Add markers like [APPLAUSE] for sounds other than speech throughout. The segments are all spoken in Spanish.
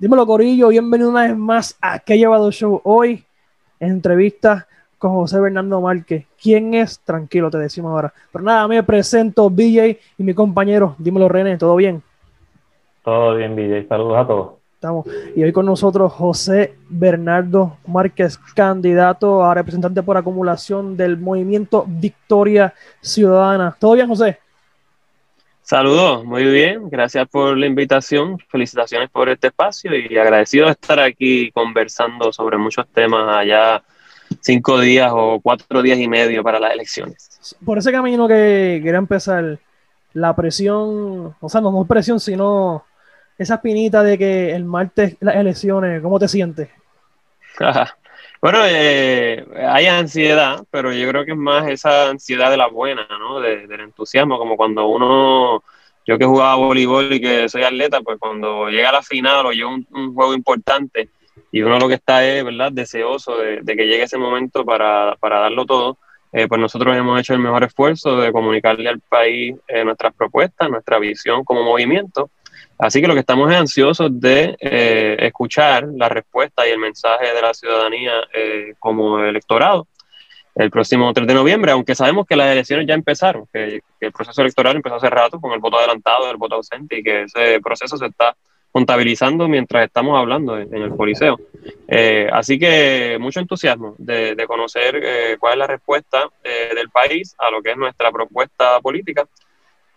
Dímelo, Corillo, bienvenido una vez más a ¿Qué llevado show hoy? entrevista con José Bernardo Márquez. ¿Quién es? Tranquilo, te decimos ahora. Pero nada, me presento BJ y mi compañero. Dímelo, René, ¿todo bien? Todo bien, BJ. Saludos a todos. Estamos. Y hoy con nosotros José Bernardo Márquez, candidato a representante por acumulación del movimiento Victoria Ciudadana. ¿Todo bien, José? Saludos, muy bien, gracias por la invitación, felicitaciones por este espacio y agradecido de estar aquí conversando sobre muchos temas allá cinco días o cuatro días y medio para las elecciones. Por ese camino que quería empezar, la presión, o sea, no, es presión, sino esa espinita de que el martes las elecciones, ¿cómo te sientes? [LAUGHS] Bueno, eh, hay ansiedad, pero yo creo que es más esa ansiedad de la buena, ¿no? del entusiasmo, como cuando uno, yo que jugaba voleibol y que soy atleta, pues cuando llega a la final o llega un, juego importante y uno lo que está es, ¿verdad?, deseoso de, que llegue ese momento para, darlo todo, eh, pues nosotros hemos hecho el mejor esfuerzo de comunicarle al país eh, nuestras propuestas, nuestra visión como movimiento Así que lo que estamos es ansiosos de eh, escuchar la respuesta y el mensaje de la ciudadanía eh, como electorado el próximo 3 de noviembre, aunque sabemos que las elecciones ya empezaron, que, el proceso electoral empezó hace rato con el voto adelantado, el voto ausente y que ese proceso se está contabilizando mientras estamos hablando en, el Coliseo. Eh, así que mucho entusiasmo de conocer cuál es la respuesta del país a lo que es nuestra propuesta política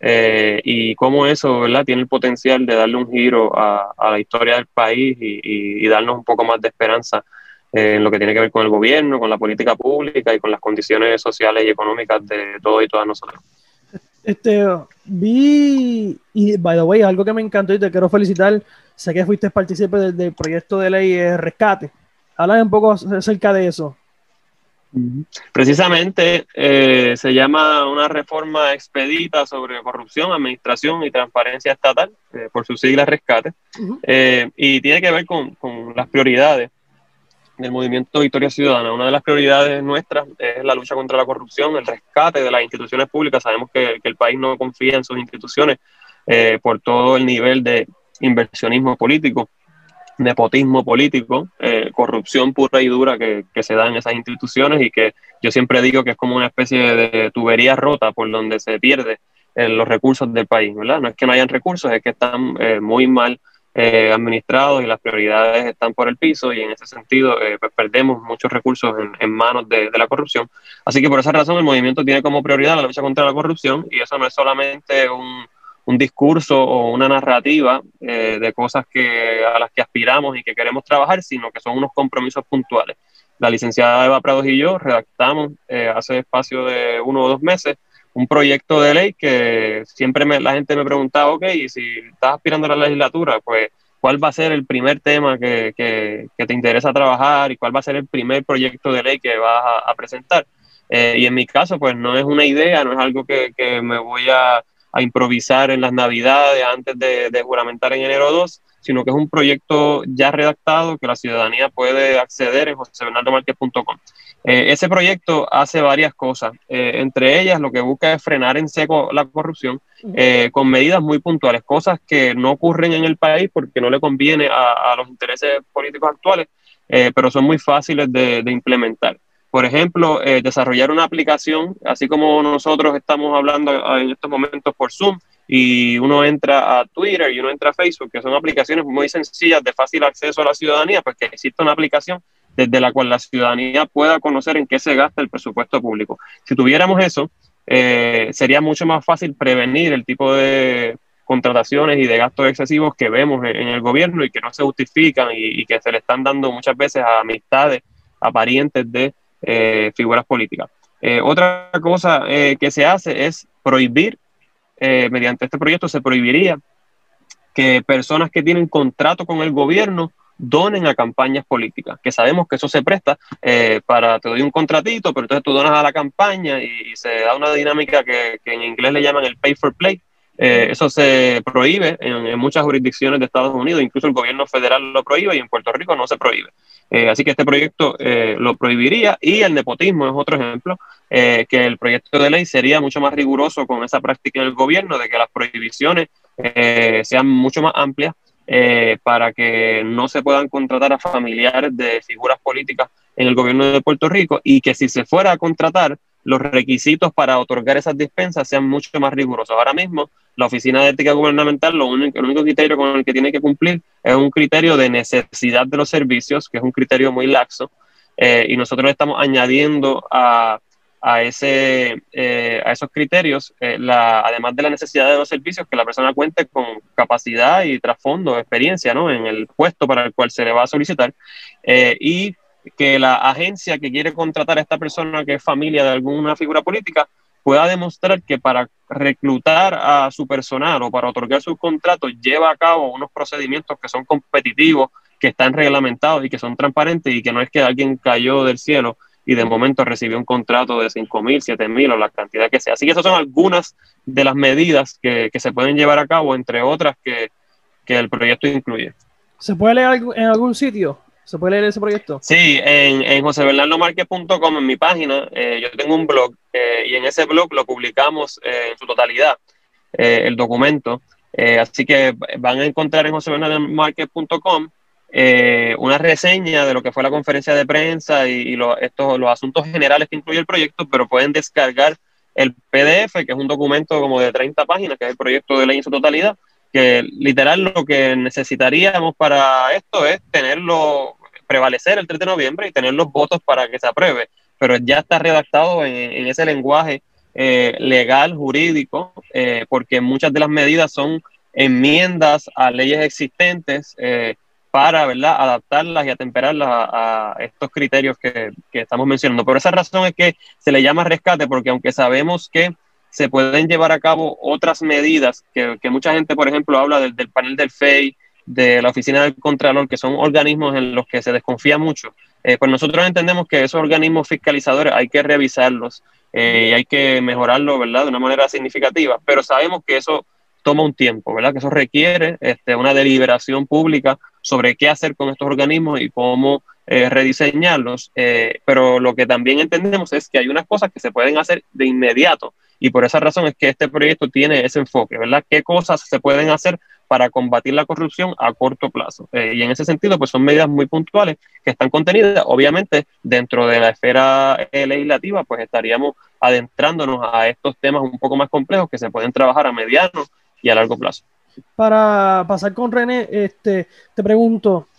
eh, y cómo eso ¿verdad? tiene el potencial de darle un giro a, la historia del país y, darnos un poco más de esperanza eh, en lo que tiene que ver con el gobierno, con la política pública y con las condiciones sociales y económicas de todos y todas nosotros. Este, vi, y by the way, algo que me encantó y te quiero felicitar, sé que fuiste partícipe del, proyecto de ley Rescate. Habla un poco acerca de eso. Precisamente eh, se llama una reforma expedita sobre corrupción, administración y transparencia estatal, eh, por sus siglas rescate, eh, y tiene que ver con, las prioridades del movimiento Victoria Ciudadana. Una de las prioridades nuestras es la lucha contra la corrupción, el rescate de las instituciones públicas. Sabemos que, que el país no confía en sus instituciones por todo el nivel de inversionismo político nepotismo político, eh, corrupción pura y dura que, se da en esas instituciones y que yo siempre digo que es como una especie de tubería rota por donde se pierden eh, los recursos del país, ¿verdad? No es que no hayan recursos, es que están eh, muy mal administrados y las prioridades están por el piso y en ese sentido pues perdemos muchos recursos en, manos de, la corrupción. Así que por esa razón el movimiento tiene como prioridad la lucha contra la corrupción y eso no es solamente un un discurso o una narrativa eh, de cosas que, a las que aspiramos y que queremos trabajar, sino que son unos compromisos puntuales. La licenciada Eva Prados y yo redactamos eh, hace espacio de uno o dos meses un proyecto de ley que siempre me, la gente me preguntaba, ok, y si estás aspirando a la legislatura, pues cuál va a ser el primer tema que, que, te interesa trabajar y cuál va a ser el primer proyecto de ley que vas a, presentar. Eh, y en mi caso, pues no es una idea, no es algo que, que me voy a a improvisar en las navidades antes de, juramentar en enero 2, sino que es un proyecto ya redactado que la ciudadanía puede acceder en josebernardomarquez.com. Eh, ese proyecto hace varias cosas, eh, entre ellas lo que busca es frenar en seco la corrupción eh, con medidas muy puntuales, cosas que no ocurren en el país porque no le conviene a, los intereses políticos actuales, pero son muy fáciles de implementar. Por ejemplo, eh, desarrollar una aplicación, así como nosotros estamos hablando en estos momentos por Zoom, y uno entra a Twitter y uno entra a Facebook, que son aplicaciones muy sencillas de fácil acceso a la ciudadanía, pues que existe una aplicación desde la cual la ciudadanía pueda conocer en qué se gasta el presupuesto público. Si tuviéramos eso, eh, sería mucho más fácil prevenir el tipo de contrataciones y de gastos excesivos que vemos en, el gobierno y que no se justifican y, y, que se le están dando muchas veces a amistades, a parientes de eh, figuras políticas. Eh, otra cosa eh, que se hace es prohibir, mediante este proyecto se prohibiría que personas que tienen contrato con el gobierno donen a campañas políticas, que sabemos que eso se presta para, te doy un contratito, pero entonces tú donas a la campaña y, se da una dinámica que, en inglés le llaman el pay for play. Eso se prohíbe en, muchas jurisdicciones de Estados Unidos, incluso el gobierno federal lo prohíbe y en Puerto Rico no se prohíbe. Eh, así que este proyecto eh, lo prohibiría y el nepotismo es otro ejemplo, eh, que el proyecto de ley sería mucho más riguroso con esa práctica del gobierno de que las prohibiciones sean mucho más amplias eh, para que no se puedan contratar a familiares de figuras políticas en el gobierno de Puerto Rico y que si se fuera a contratar, los requisitos para otorgar esas dispensas sean mucho más rigurosos. Ahora mismo, la Oficina de Ética Gubernamental, lo único, el único criterio con el que tiene que cumplir es un criterio de necesidad de los servicios, que es un criterio muy laxo, eh, y nosotros estamos añadiendo a, a, ese, eh, a esos criterios, eh, la, además de la necesidad de los servicios, que la persona cuente con capacidad y trasfondo, experiencia ¿no? en el puesto para el cual se le va a solicitar, y que la agencia que quiere contratar a esta persona que es familia de alguna figura política pueda demostrar que para reclutar a su personal o para otorgar sus contratos lleva a cabo unos procedimientos que son competitivos, que están reglamentados y que son transparentes y que no es que alguien cayó del cielo y de momento recibió un contrato de 5 mil, 7 mil o la cantidad que sea. Así que esas son algunas de las medidas que, se pueden llevar a cabo, entre otras que, que el proyecto incluye. ¿Se puede leer en algún sitio ¿Se puede leer ese proyecto? Sí, en, en en mi página, eh, yo tengo un blog eh, y en ese blog lo publicamos eh, en su totalidad, el documento. así que van a encontrar en josebernardomarquez.com una reseña de lo que fue la conferencia de prensa y, estos, los asuntos generales que incluye el proyecto, pero pueden descargar el PDF, que es un documento como de 30 páginas, que es el proyecto de ley en su totalidad, que literal lo que necesitaríamos para esto es tenerlo, prevalecer el 3 de noviembre y tener los votos para que se apruebe, pero ya está redactado en, ese lenguaje eh, legal, jurídico, eh, porque muchas de las medidas son enmiendas a leyes existentes eh, para ¿verdad? adaptarlas y atemperarlas a, estos criterios que, que, estamos mencionando. Por esa razón es que se le llama rescate, porque aunque sabemos que se pueden llevar a cabo otras medidas que, mucha gente, por ejemplo, habla del, panel del FEI, de la Oficina del Contralor, que son organismos en los que se desconfía mucho. Eh, pues nosotros entendemos que esos organismos fiscalizadores hay que revisarlos eh, y hay que mejorarlos, ¿verdad?, de una manera significativa, pero sabemos que eso toma un tiempo, ¿verdad?, que eso requiere este, una deliberación pública sobre qué hacer con estos organismos y cómo eh, rediseñarlos, pero lo que también entendemos es que hay unas cosas que se pueden hacer de inmediato y por esa razón es que este proyecto tiene ese enfoque, ¿verdad? ¿Qué cosas se pueden hacer para combatir la corrupción a corto plazo? Eh, y en ese sentido, pues son medidas muy puntuales que están contenidas, obviamente, dentro de la esfera eh, legislativa, pues estaríamos adentrándonos a estos temas un poco más complejos que se pueden trabajar a mediano y a largo plazo. Para pasar con René, este, te pregunto,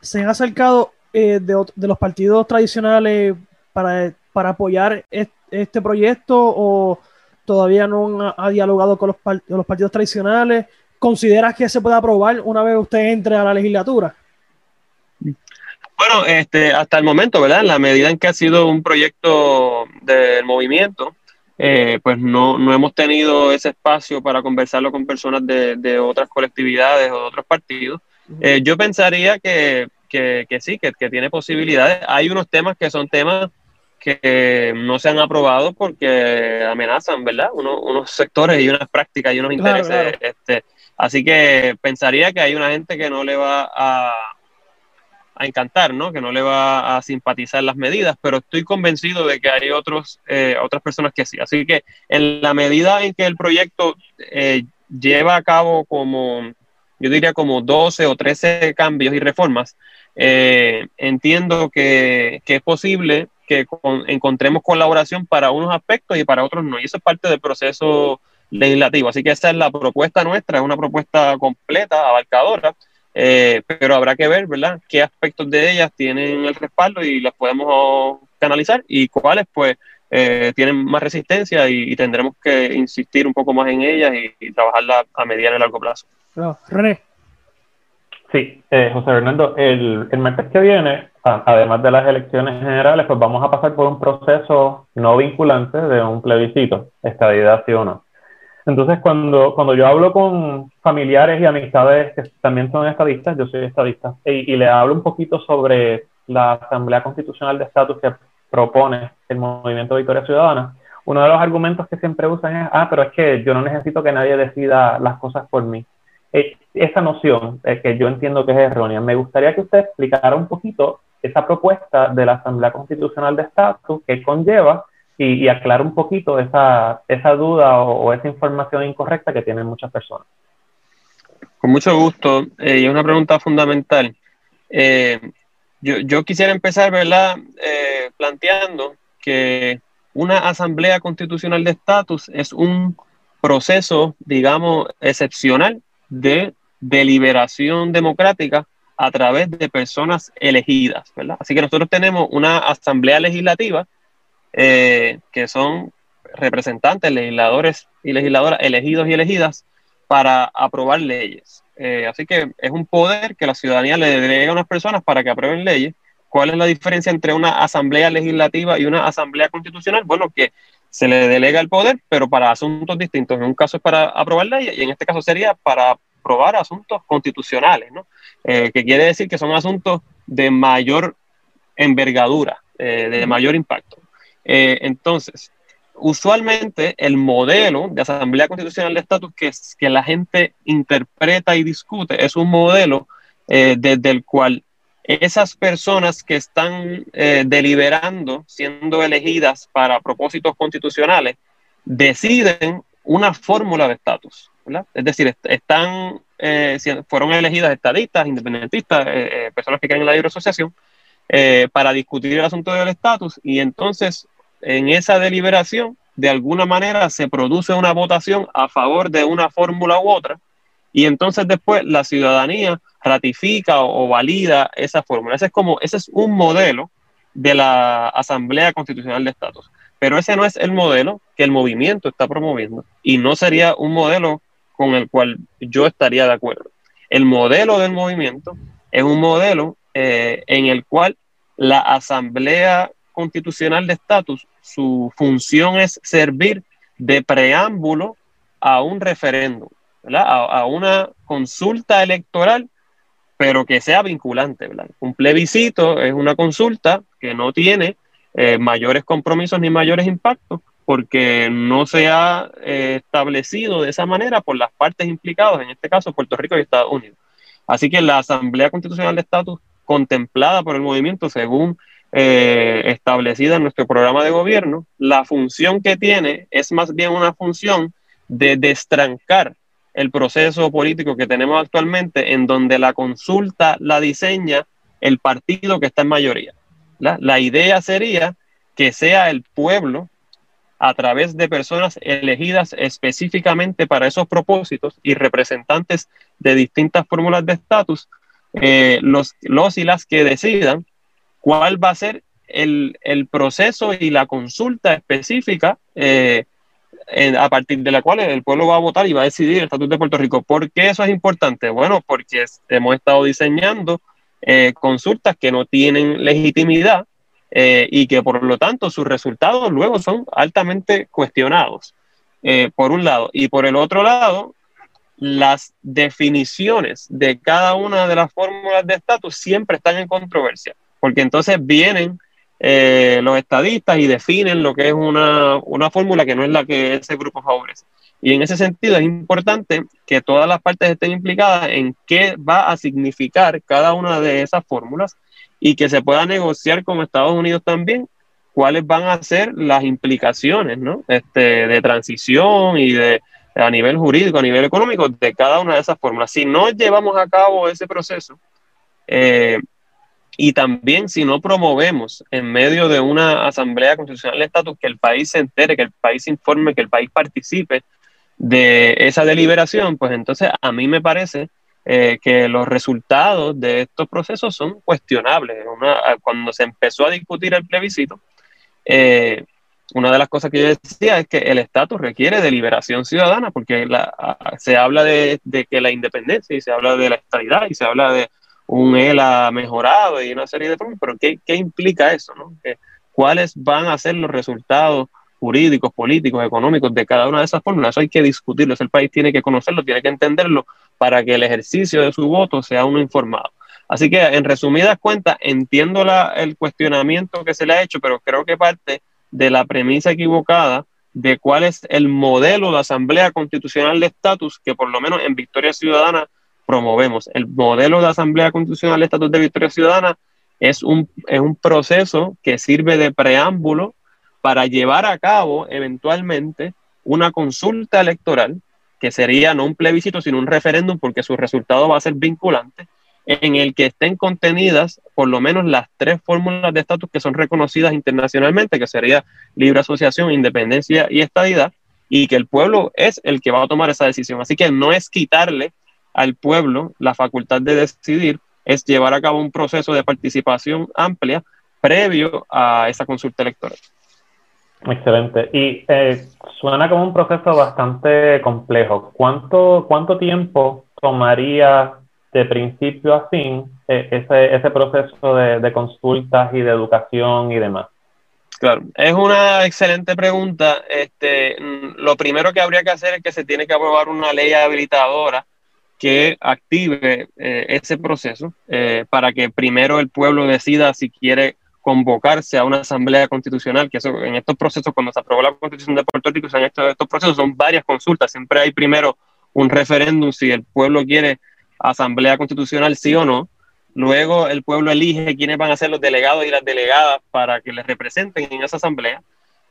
¿se han acercado eh, de, de, los partidos tradicionales para, para apoyar este este proyecto o todavía no ha, dialogado con los, los, partidos tradicionales? ¿Consideras que se puede aprobar una vez usted entre a la legislatura? Bueno, este, hasta el momento, ¿verdad? En la medida en que ha sido un proyecto del movimiento, eh, pues no, no, hemos tenido ese espacio para conversarlo con personas de, de otras colectividades o de otros partidos. Eh, yo pensaría que, que, que sí, que, que, tiene posibilidades. Hay unos temas que son temas que no se han aprobado porque amenazan, ¿verdad? unos sectores y unas prácticas y unos intereses. Este, así que pensaría que hay una gente que no le va a, a encantar, ¿no? Que no le va a simpatizar las medidas, pero estoy convencido de que hay otros, eh, otras personas que sí. Así que en la medida en que el proyecto eh, lleva a cabo como, yo diría como 12 o 13 cambios y reformas, eh, entiendo que, que, es posible que encontremos colaboración para unos aspectos y para otros no. Y eso es parte del proceso legislativo. Así que esa es la propuesta nuestra, es una propuesta completa, abarcadora, eh, pero habrá que ver, ¿verdad?, qué aspectos de ellas tienen el respaldo y las podemos canalizar y cuáles, pues, eh, tienen más resistencia y, tendremos que insistir un poco más en ellas y, trabajarla a mediano y largo plazo. René. Sí, eh, José Fernando, el, el martes que viene, además de las elecciones generales, pues vamos a pasar por un proceso no vinculante de un plebiscito, estadidad sí o no. Entonces, cuando, cuando yo hablo con familiares y amistades que también son estadistas, yo soy estadista, y, y hablo un poquito sobre la Asamblea Constitucional de Estatus que propone el Movimiento Victoria Ciudadana, uno de los argumentos que siempre usan es, ah, pero es que yo no necesito que nadie decida las cosas por mí. Eh, esa noción eh, que yo entiendo que es errónea, me gustaría que usted explicara un poquito esa propuesta de la Asamblea Constitucional de Estatus que conlleva y, y aclara un poquito esa, esa duda o, esa información incorrecta que tienen muchas personas. Con mucho gusto. y es una pregunta fundamental. Yo, yo, quisiera empezar, ¿verdad?, planteando que una asamblea constitucional de estatus es un proceso, digamos, excepcional de deliberación democrática a través de personas elegidas, ¿verdad? Así que nosotros tenemos una asamblea legislativa eh, que son representantes, legisladores y legisladoras elegidos y elegidas para aprobar leyes. Eh, así que es un poder que la ciudadanía le delega a unas personas para que aprueben leyes. ¿Cuál es la diferencia entre una asamblea legislativa y una asamblea constitucional? Bueno, que se le delega el poder, pero para asuntos distintos. En un caso es para aprobar leyes y en este caso sería para aprobar asuntos constitucionales, ¿no? Eh, que quiere decir que son asuntos de mayor envergadura, eh, de mayor impacto. Eh, entonces, usualmente el modelo de Asamblea Constitucional de Estatus que, que la gente interpreta y discute es un modelo desde el cual esas personas que están deliberando, siendo elegidas para propósitos constitucionales, deciden una fórmula de estatus. Es decir, están, eh, fueron elegidas estadistas, independentistas, eh, personas que creen en la libre asociación, para discutir el asunto del estatus y entonces en esa deliberación, de alguna manera, se produce una votación a favor de una fórmula u otra y entonces después la ciudadanía ratifica o, valida esa fórmula. Ese es como, ese es un modelo de la Asamblea Constitucional de Estatus. Pero ese no es el modelo que el movimiento está promoviendo y no sería un modelo con el cual yo estaría de acuerdo. El modelo del movimiento es un modelo eh, en el cual la Asamblea Constitucional de Estatus, su función es servir de preámbulo a un referéndum a, una consulta electoral, pero que sea vinculante. Un plebiscito es una consulta que no tiene eh, mayores compromisos ni mayores impactos porque no se ha eh, establecido de esa manera por las partes implicadas, en este caso Puerto Rico y Estados Unidos. Así que la Asamblea Constitucional de Estatus contemplada por el movimiento según eh, establecida en nuestro programa de gobierno, la función que tiene es más bien una función de destrancar el proceso político que tenemos actualmente, en donde la consulta la diseña el partido que está en mayoría. La idea sería que sea el pueblo, a través de personas elegidas específicamente para esos propósitos y representantes de distintas fórmulas de estatus, eh, los, los y las que decidan cuál va a ser el, proceso y la consulta específica eh, a partir de la cual el pueblo va a votar y va a decidir el Estatuto de Puerto Rico. ¿Por qué eso es importante? Bueno, porque hemos estado diseñando eh, consultas que no tienen legitimidad eh, y que por lo tanto sus resultados luego son altamente cuestionados, eh, por un lado. Y por el otro lado, las definiciones de cada una de las fórmulas de estatus siempre están en controversia, porque entonces vienen eh, los estadistas y definen lo que es una, fórmula que no es la que ese grupo favorece. Y en ese sentido es importante que todas las partes estén implicadas en qué va a significar cada una de esas fórmulas y que se pueda negociar con Estados Unidos también cuáles van a ser las implicaciones ¿no? este, de transición y de a nivel jurídico, a nivel económico de cada una de esas fórmulas. Si no llevamos a cabo ese proceso, eh, y también si no promovemos en medio de una asamblea constitucional de estatus que el país se entere, que el país informe, que el país participe de esa deliberación, pues entonces a mí me parece eh, que los resultados de estos procesos son cuestionables. cuando se empezó a discutir el plebiscito, eh, una de las cosas que yo decía es que el estatus requiere deliberación ciudadana, porque se habla de, que la independencia y se habla de la estabilidad y se habla de un ELA mejorado y una serie de formas, pero ¿qué, qué implica eso? No? ¿Cuáles van a ser los resultados jurídicos, políticos, económicos de cada una de esas fórmulas? Eso hay que discutirlo, el país tiene que conocerlo, tiene que entenderlo para que el ejercicio de su voto sea uno informado. Así que, en resumidas cuentas, entiendo la, el cuestionamiento que se le ha hecho, pero creo que parte de la premisa equivocada de cuál es el modelo de Asamblea Constitucional de Estatus que por lo menos en Victoria Ciudadana promovemos. El modelo de Asamblea Constitucional de Estatus de Victoria Ciudadana es un, es un proceso que sirve de preámbulo para llevar a cabo eventualmente una consulta electoral que sería no un plebiscito, sino un referéndum, porque su resultado va a ser vinculante, en el que estén contenidas por lo menos las tres fórmulas de estatus que son reconocidas internacionalmente, que sería libre asociación, independencia y estadidad, y que el pueblo es el que va a tomar esa decisión. Así que no es quitarle al pueblo la facultad de decidir, es llevar a cabo un proceso de participación amplia previo a esa consulta electoral. Excelente. Y eh, suena como un proceso bastante complejo. ¿Cuánto, cuánto tiempo tomaría de principio a fin eh, ese, ese, proceso de, de, consultas y de educación y demás? Claro, es una excelente pregunta. Este, mm, lo primero que habría que hacer es que se tiene que aprobar una ley habilitadora que active eh, ese proceso para que primero el pueblo decida si quiere convocarse a una asamblea constitucional, que en estos procesos, cuando se aprobó la constitución de Puerto Rico, en estos, estos procesos son varias consultas, siempre hay primero un referéndum si el pueblo quiere asamblea constitucional, sí o no, luego el pueblo elige quiénes van a ser los delegados y las delegadas para que les representen en esa asamblea,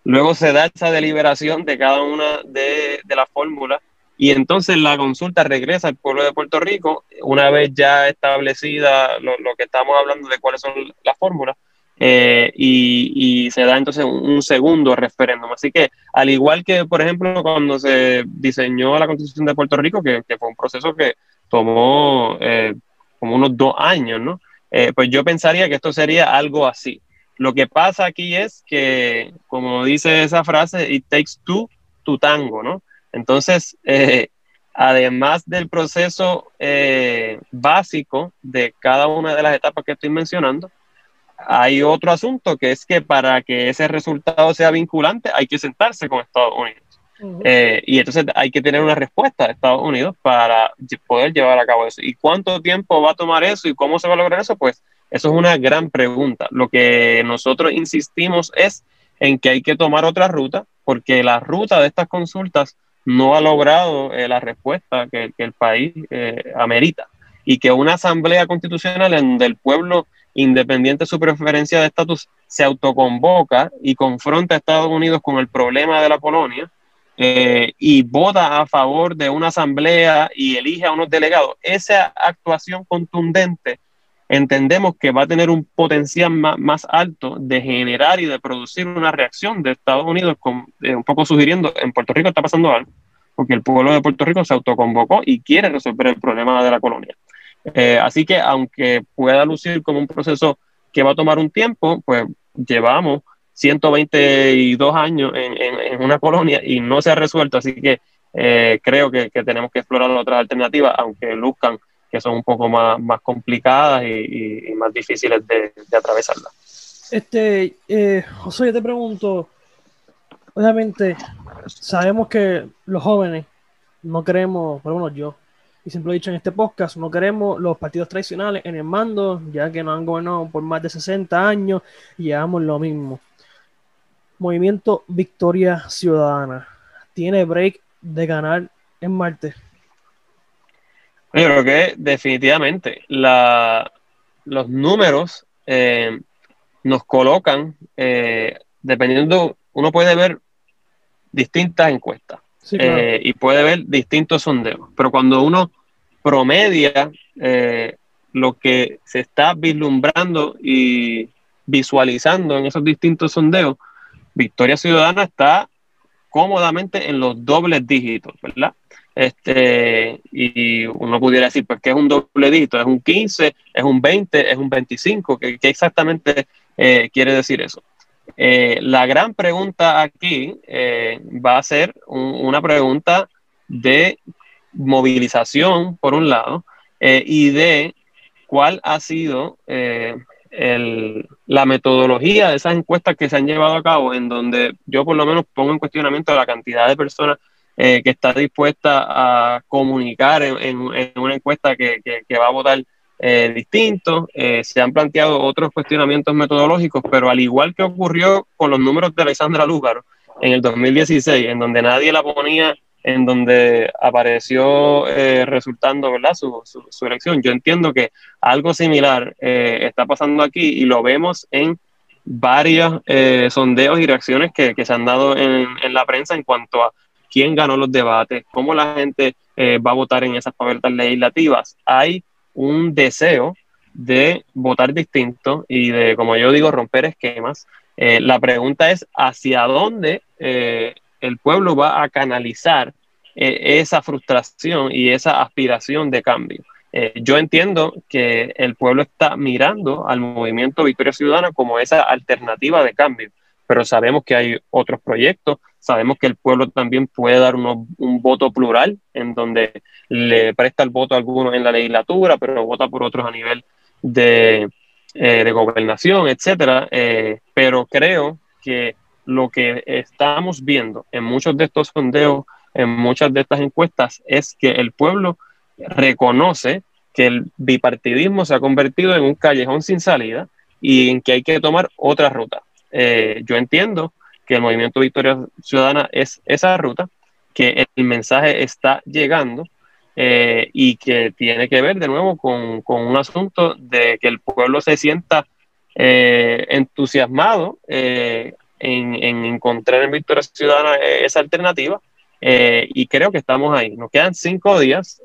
luego se da esa deliberación de cada una de, de las fórmulas y entonces la consulta regresa al pueblo de Puerto Rico, una vez ya establecida lo que estamos hablando de cuáles son las fórmulas, eh, y, se da entonces un, segundo referéndum. Así que, al igual que, por ejemplo, cuando se diseñó la Constitución de Puerto Rico, que, fue un proceso que tomó eh, como unos dos años, ¿no? Eh, pues yo pensaría que esto sería algo así. Lo que pasa aquí es que, como dice esa frase, it takes two to tango, ¿no? Entonces, además del proceso básico de cada una de las etapas que estoy mencionando, hay otro asunto que es que para que ese resultado sea vinculante hay que sentarse con Estados Unidos. Eh, y entonces hay que tener una respuesta de Estados Unidos para poder llevar a cabo eso. ¿Y cuánto tiempo va a tomar eso y cómo se va a lograr eso? Pues eso es una gran pregunta. Lo que nosotros insistimos es en que hay que tomar otra ruta, porque la ruta de estas consultas no ha logrado eh, la respuesta que, el país eh, amerita. Y que una asamblea constitucional en donde el pueblo independiente de su preferencia de estatus, se autoconvoca y confronta a Estados Unidos con el problema de la colonia eh, y vota a favor de una asamblea y elige a unos delegados. Esa actuación contundente entendemos que va a tener un potencial más, alto de generar y de producir una reacción de Estados Unidos, con, eh, un poco sugiriendo, en Puerto Rico está pasando algo, porque el pueblo de Puerto Rico se autoconvocó y quiere resolver el problema de la colonia. Eh, así que aunque pueda lucir como un proceso que va a tomar un tiempo, pues llevamos 122 años en, una colonia y no se ha resuelto, así que eh, creo que, tenemos que explorar otras alternativas, aunque luzcan que son un poco más, complicadas y, más difíciles de, de atravesarlas. Este, eh, José, yo te pregunto, obviamente sabemos que los jóvenes no queremos, por lo yo, y siempre lo he dicho en este podcast, no queremos los partidos tradicionales en el mando, ya que nos han gobernado por más de 60 años y llevamos lo mismo. Movimiento Victoria Ciudadana. ¿Tiene break de ganar en Marte? Yo creo que definitivamente los números eh, nos colocan, eh, dependiendo, uno puede ver distintas encuestas. Eh, y puede ver distintos sondeos. Pero cuando uno promedia eh, lo que se está vislumbrando y visualizando en esos distintos sondeos, Victoria Ciudadana está cómodamente en los dobles dígitos, ¿verdad? Este, y uno pudiera decir, pues, ¿qué es un doble dígito? ¿Es un 15? ¿Es un 20? ¿Es un 25? ¿Qué, exactamente eh, quiere decir eso? Eh, la gran pregunta aquí eh, va a ser una pregunta de movilización, por un lado, eh, y de cuál ha sido la metodología de esas encuestas que se han llevado a cabo, en donde yo por lo menos pongo en cuestionamiento la cantidad de personas que está dispuesta a comunicar en, una encuesta que, que va a votar eh, distintos, eh, se han planteado otros cuestionamientos metodológicos, pero al igual que ocurrió con los números de Alexandra Lúgaro en el 2016, en donde nadie la ponía, en donde apareció eh, resultando ¿verdad? Su, su, elección, yo entiendo que algo similar está pasando aquí y lo vemos en varios sondeos y reacciones que, que se han dado en, en, la prensa en cuanto a quién ganó los debates, cómo la gente eh, va a votar en esas papeletas legislativas. Hay un deseo de votar distinto y de, como yo digo, romper esquemas. Eh, la pregunta es hacia dónde eh, el pueblo va a canalizar esa frustración y esa aspiración de cambio. yo entiendo que el pueblo está mirando al movimiento Victoria Ciudadana como esa alternativa de cambio pero sabemos que hay otros proyectos, sabemos que el pueblo también puede dar un voto plural, en donde le presta el voto a algunos en la legislatura, pero vota por otros a nivel de, eh, gobernación, etcétera. Eh, pero creo que lo que estamos viendo en muchos de estos sondeos, en muchas de estas encuestas, es que el pueblo reconoce que el bipartidismo se ha convertido en un callejón sin salida y en que hay que tomar otra ruta. Eh, yo entiendo que el movimiento Victoria Ciudadana es esa ruta, que el mensaje está llegando eh, y que tiene que ver de nuevo con, un asunto de que el pueblo se sienta eh, entusiasmado en, encontrar en Victoria Ciudadana esa alternativa. y creo que estamos ahí. Nos quedan cinco días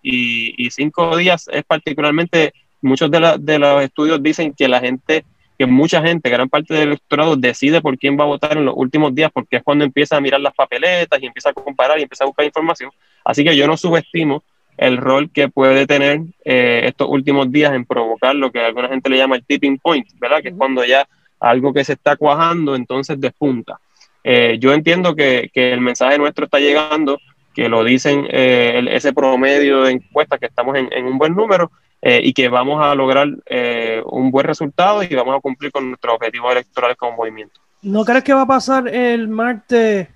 y, y, cinco días es particularmente, muchos de, de los estudios dicen que la gente que mucha gente, gran parte del electorado, decide por quién va a votar en los últimos días, porque es cuando empieza a mirar las papeletas y empieza a comparar y empieza a buscar información. Así que yo no subestimo el rol que puede tener eh, estos últimos días en provocar lo que alguna gente le llama el tipping point, ¿verdad? Que es cuando ya algo que se está cuajando, entonces despunta. Eh, yo entiendo que, que, el mensaje nuestro está llegando, que lo dicen eh, ese promedio de encuestas, que estamos en, en un buen número, eh, y que vamos a lograr eh, un buen resultado y vamos a cumplir con nuestros objetivos electorales como movimiento. ¿No crees que va a pasar el martes?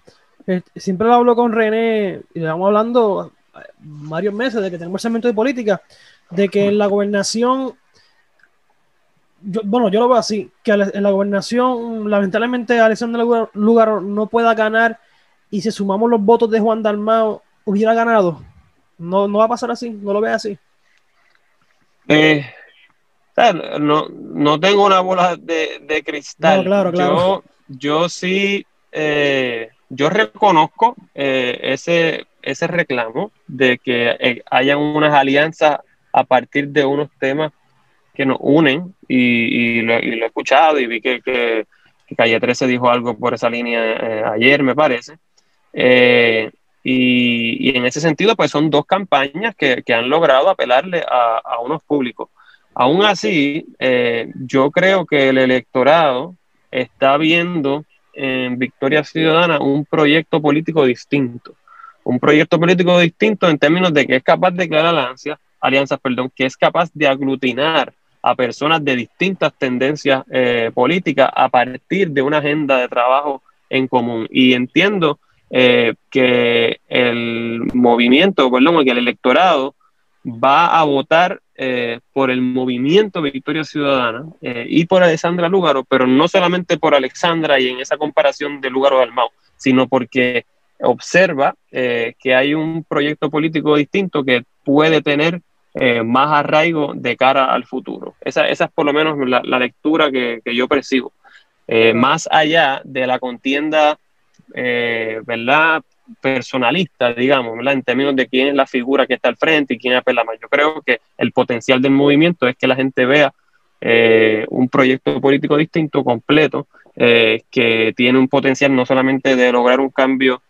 Eh, siempre lo hablo con René y le vamos hablando varios meses de que tenemos el segmento de política, de que en la gobernación, bueno, yo lo veo así, que en la gobernación, lamentablemente, Alexander Lugar no pueda ganar y si sumamos los votos de Juan Dalmao, hubiera ganado. No, no va a pasar así, no lo ve así. Eh, no, no tengo una bola de, cristal. Yo, yo sí, eh, yo reconozco eh, ese, ese reclamo de que hayan unas alianzas a partir de unos temas que nos unen y, lo, he escuchado y vi que, que, Calle 13 dijo algo por esa línea ayer, me parece. Y, en ese sentido, pues son dos campañas que, han logrado apelarle a, unos públicos. Aún así, eh, yo creo que el electorado está viendo en Victoria Ciudadana un proyecto político distinto. Un proyecto político distinto en términos de que es capaz de crear alianzas, alianzas, perdón, que es capaz de aglutinar a personas de distintas tendencias eh, políticas a partir de una agenda de trabajo en común. Y entiendo eh, que el movimiento, perdón, que el electorado va a votar eh, por el movimiento Victoria Ciudadana eh, y por Alexandra Lúgaro, pero no solamente por Alexandra y en esa comparación de Lúgaro Dalmau, sino porque observa que hay un proyecto político distinto que puede tener más arraigo de cara al futuro. Esa, esa es por lo menos la, lectura que, que, yo percibo. más allá de la contienda eh, ¿verdad? personalista, digamos, en términos de quién es la figura que está al frente y quién apela más. Yo creo que el potencial del movimiento es que la gente vea eh, un proyecto político distinto, completo, eh, que tiene un potencial no solamente de lograr un cambio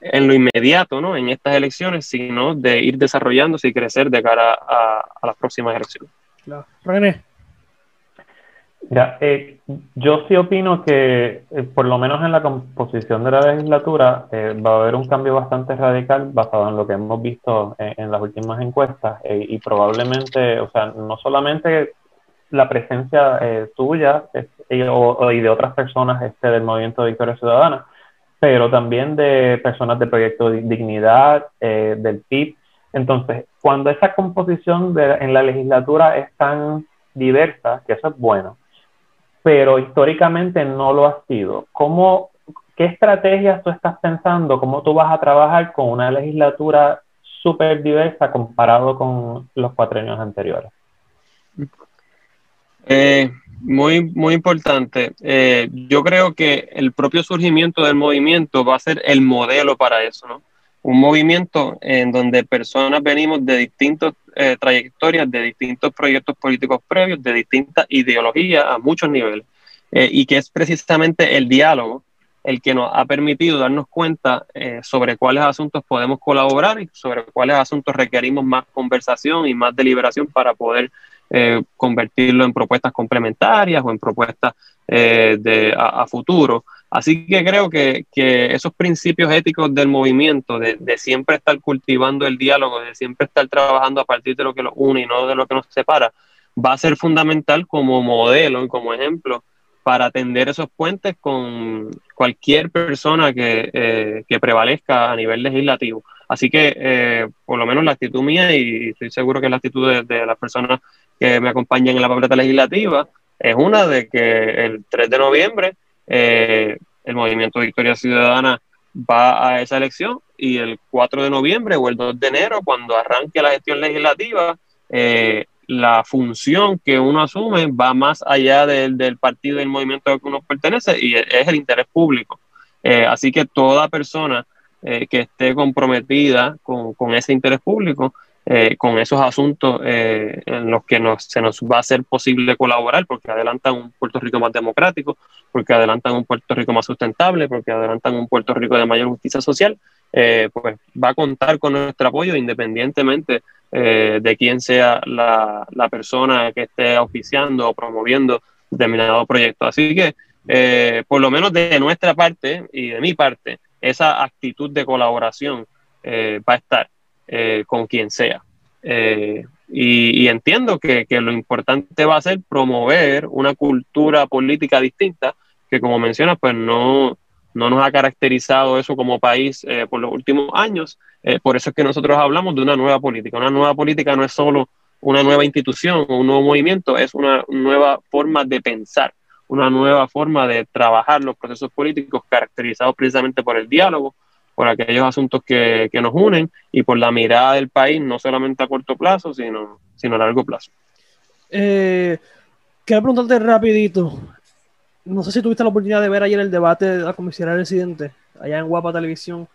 en lo inmediato, ¿no? En estas elecciones, sino de ir desarrollándose y crecer de cara a, las próximas elecciones. René. Mira, eh, yo sí opino que, eh, por lo menos en la composición de la legislatura, eh, va a haber un cambio bastante radical basado en lo que hemos visto en, las últimas encuestas y probablemente, o sea, no solamente la presencia tuya y de otras personas este, del movimiento de Victoria Ciudadana, pero también de personas del proyecto Dignidad, del PIB. Entonces, cuando esa composición de, en la legislatura es tan diversa, que eso es bueno, pero históricamente no lo ha sido. ¿Cómo, ¿Qué estrategias tú estás pensando? ¿Cómo tú vas a trabajar con una legislatura súper diversa comparado con los cuatro años anteriores? Eh, muy, muy importante. Eh, yo creo que el propio surgimiento del movimiento va a ser el modelo para eso, ¿no? Un movimiento en donde personas venimos de distintas eh, trayectorias, de distintos proyectos políticos previos, de distintas ideologías a muchos niveles, eh, y que es precisamente el diálogo el que nos ha permitido darnos cuenta sobre cuáles asuntos podemos colaborar y sobre cuáles asuntos requerimos más conversación y más deliberación para poder eh, convertirlo en propuestas complementarias o en propuestas eh, de, a, futuro. Así que creo que, que, esos principios éticos del movimiento, de, de, siempre estar cultivando el diálogo, de siempre estar trabajando a partir de lo que nos une y no de lo que nos separa, va a ser fundamental como modelo y como ejemplo para atender esos puentes con cualquier persona que, eh, que prevalezca a nivel legislativo. Así que, por lo menos la actitud mía, y estoy seguro que la actitud de, de las personas que me acompañan en la papeleta legislativa es una de que el 3 de noviembre eh, el Movimiento Victoria Ciudadana va a esa elección y el 4 de noviembre o el 2 de enero, cuando arranque la gestión legislativa, eh, la función que uno asume va más allá del, partido y del movimiento al que uno pertenece y es el interés público. Eh, así que toda persona que esté comprometida con, ese interés público eh, con esos asuntos eh, en los que se nos va a hacer posible colaborar, porque adelantan un Puerto Rico más democrático, porque adelantan un Puerto Rico más sustentable, porque adelantan un Puerto Rico de mayor justicia social, eh, pues va a contar con nuestro apoyo independientemente de quién sea la, la, persona que esté oficiando o promoviendo determinado proyecto. Así que, por lo menos de nuestra parte y de mi parte, esa actitud de colaboración va a estar. Eh, con quien sea. Eh, y, entiendo que, lo importante va a ser promover una cultura política distinta, que como mencionas, pues no, no nos ha caracterizado eso como país eh, por los últimos años. por eso es que nosotros hablamos de una nueva política. Una nueva política no es solo una nueva institución o un nuevo movimiento, es una nueva forma de pensar, una nueva forma de trabajar los procesos políticos caracterizados precisamente por el diálogo, por aquellos asuntos que, que, nos unen y por la mirada del país, no solamente a corto plazo, sino, sino a largo plazo. Eh, quiero preguntarte rapidito, no sé si tuviste la oportunidad de ver ayer el debate de la comisaría residente, allá en Guapa Televisión.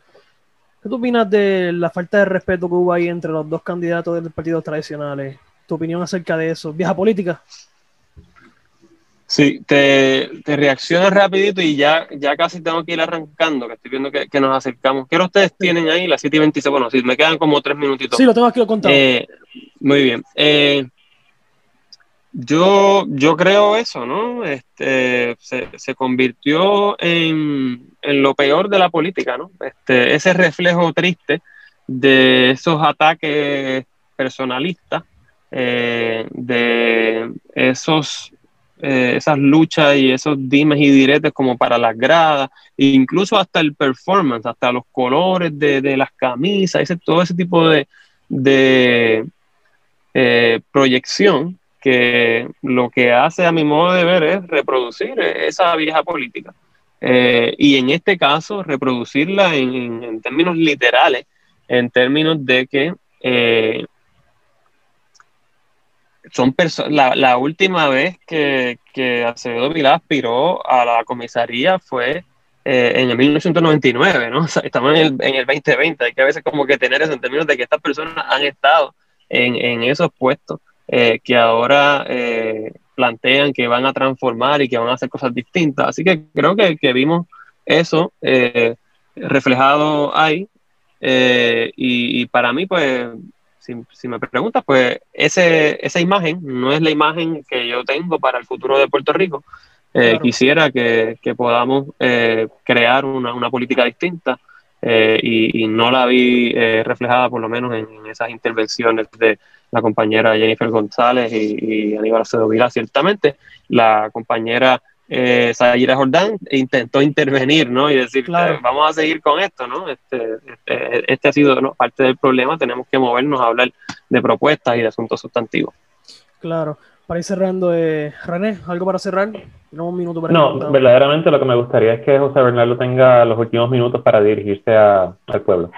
¿Qué tú opinas de la falta de respeto que hubo ahí entre los dos candidatos del partido tradicionales? ¿Tu opinión acerca de eso? ¿Vieja política? Sí, te, te reaccionas rapidito y ya, ya casi tengo que ir arrancando, que estoy viendo que, nos acercamos. ¿Qué ustedes tienen ahí? Las 7 y 26. Bueno, sí, me quedan como tres minutitos. Sí, lo tengo aquí contado. Eh, muy bien. Eh, yo, yo creo eso, ¿no? Este, se, se convirtió en, en, lo peor de la política, ¿no? Este, ese reflejo triste de esos ataques personalistas, eh, de esos eh, esas luchas y esos dimes y diretes como para las gradas, e incluso hasta el performance, hasta los colores de, las camisas, ese, todo ese tipo de, de eh, proyección que lo que hace a mi modo de ver es reproducir esa vieja política. Eh, y en este caso, reproducirla en, términos literales, en términos de que son la, la, última vez que, que Acevedo Vilá aspiró a la comisaría fue eh, en el 1999, ¿no? [LAUGHS] estamos en el, en el 2020, hay que a veces como que tener eso en términos de que estas personas han estado en, en esos puestos eh, que ahora eh, plantean que van a transformar y que van a hacer cosas distintas. Así que creo que, que vimos eso reflejado ahí y para mí pues si, me preguntas, pues ese, esa imagen no es la imagen que yo tengo para el futuro de Puerto Rico. Eh, quisiera que, podamos eh, crear una, política distinta eh, y, no la vi reflejada por lo menos en, esas intervenciones de la compañera Jennifer González y, y Aníbal Acedo Ciertamente, la compañera eh, Sayira Jordán intentó intervenir, ¿no? Y decir, eh, vamos a seguir con esto, ¿no? Este, este, este ha sido parte del problema, tenemos que movernos a hablar de propuestas y de asuntos sustantivos. Claro. Para ir cerrando, eh, René, ¿algo para cerrar? No, un minuto para No, verdaderamente lo que me gustaría es que José Bernardo tenga los últimos minutos para dirigirse al pueblo.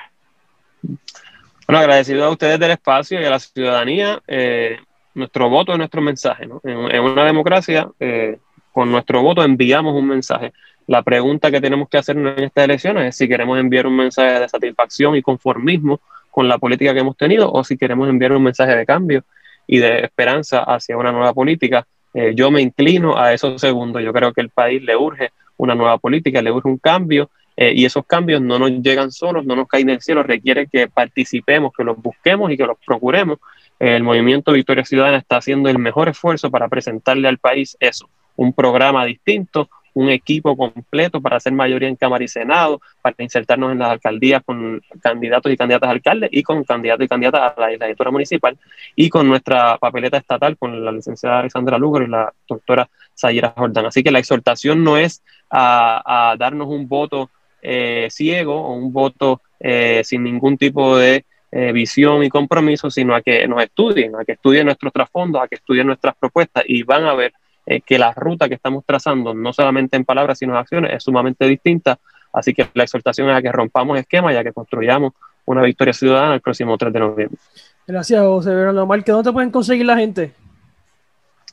Bueno, agradecido a ustedes del espacio y a la ciudadanía. Eh, nuestro voto es nuestro mensaje. ¿no? En, una democracia, eh, con nuestro voto enviamos un mensaje. La pregunta que tenemos que hacer en estas elecciones es si queremos enviar un mensaje de satisfacción y conformismo con la política que hemos tenido o si queremos enviar un mensaje de cambio y de esperanza hacia una nueva política. Eh, yo me inclino a esos segundos. Yo creo que el país le urge una nueva política, le urge un cambio eh, y esos cambios no nos llegan solos, no nos caen del cielo, requiere que participemos, que los busquemos y que los procuremos. el movimiento Victoria Ciudadana está haciendo el mejor esfuerzo para presentarle al país eso, un programa distinto, un equipo completo para hacer mayoría en Cámara y Senado, para insertarnos en las alcaldías con candidatos y candidatas a alcaldes y con candidatos y candidatas a la legislatura municipal y con nuestra papeleta estatal con la licenciada Alexandra Lugar y la doctora Sayera Jordán. Así que la exhortación no es a, darnos un voto eh, ciego o un voto eh, sin ningún tipo de eh, visión y compromiso, sino a que nos estudien, a que estudien nuestros trasfondos, a que estudien nuestras propuestas y van a ver eh, que la ruta que estamos trazando, no solamente en palabras, sino en acciones, es sumamente distinta. Así que la exhortación es a que rompamos esquemas y a que construyamos una victoria ciudadana el próximo 3 de noviembre. Gracias, José Bernardo Márquez. ¿Dónde pueden conseguir la gente?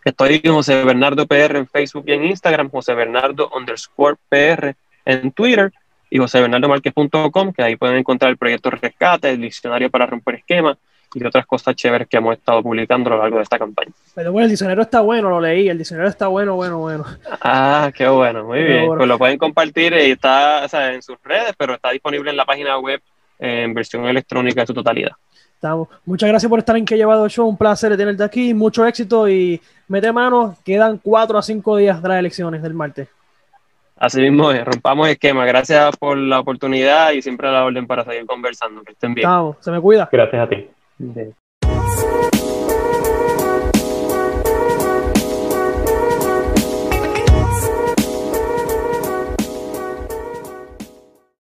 Estoy en José Bernardo PR en Facebook y en Instagram, José Bernardo underscore PR en Twitter y josebernardomarquez.com, que ahí pueden encontrar el proyecto Rescate, el diccionario para romper esquemas y otras cosas chéveres que hemos estado publicando a lo largo de esta campaña. Pero bueno, el diccionario está bueno, lo leí, el diccionario está bueno, bueno, bueno. Ah, qué bueno, muy bien. Pues lo pueden compartir y está en sus redes, pero está disponible en la página web en versión electrónica en su totalidad. Estamos. Muchas gracias por estar en Que Llevado Show, un placer tenerte aquí, mucho éxito y mete mano, quedan cuatro a cinco días de las elecciones del martes. Así mismo es, rompamos esquema. Gracias por la oportunidad y siempre a la orden para seguir conversando. Que estén bien. Estamos, se me cuida. Gracias a ti. Indeed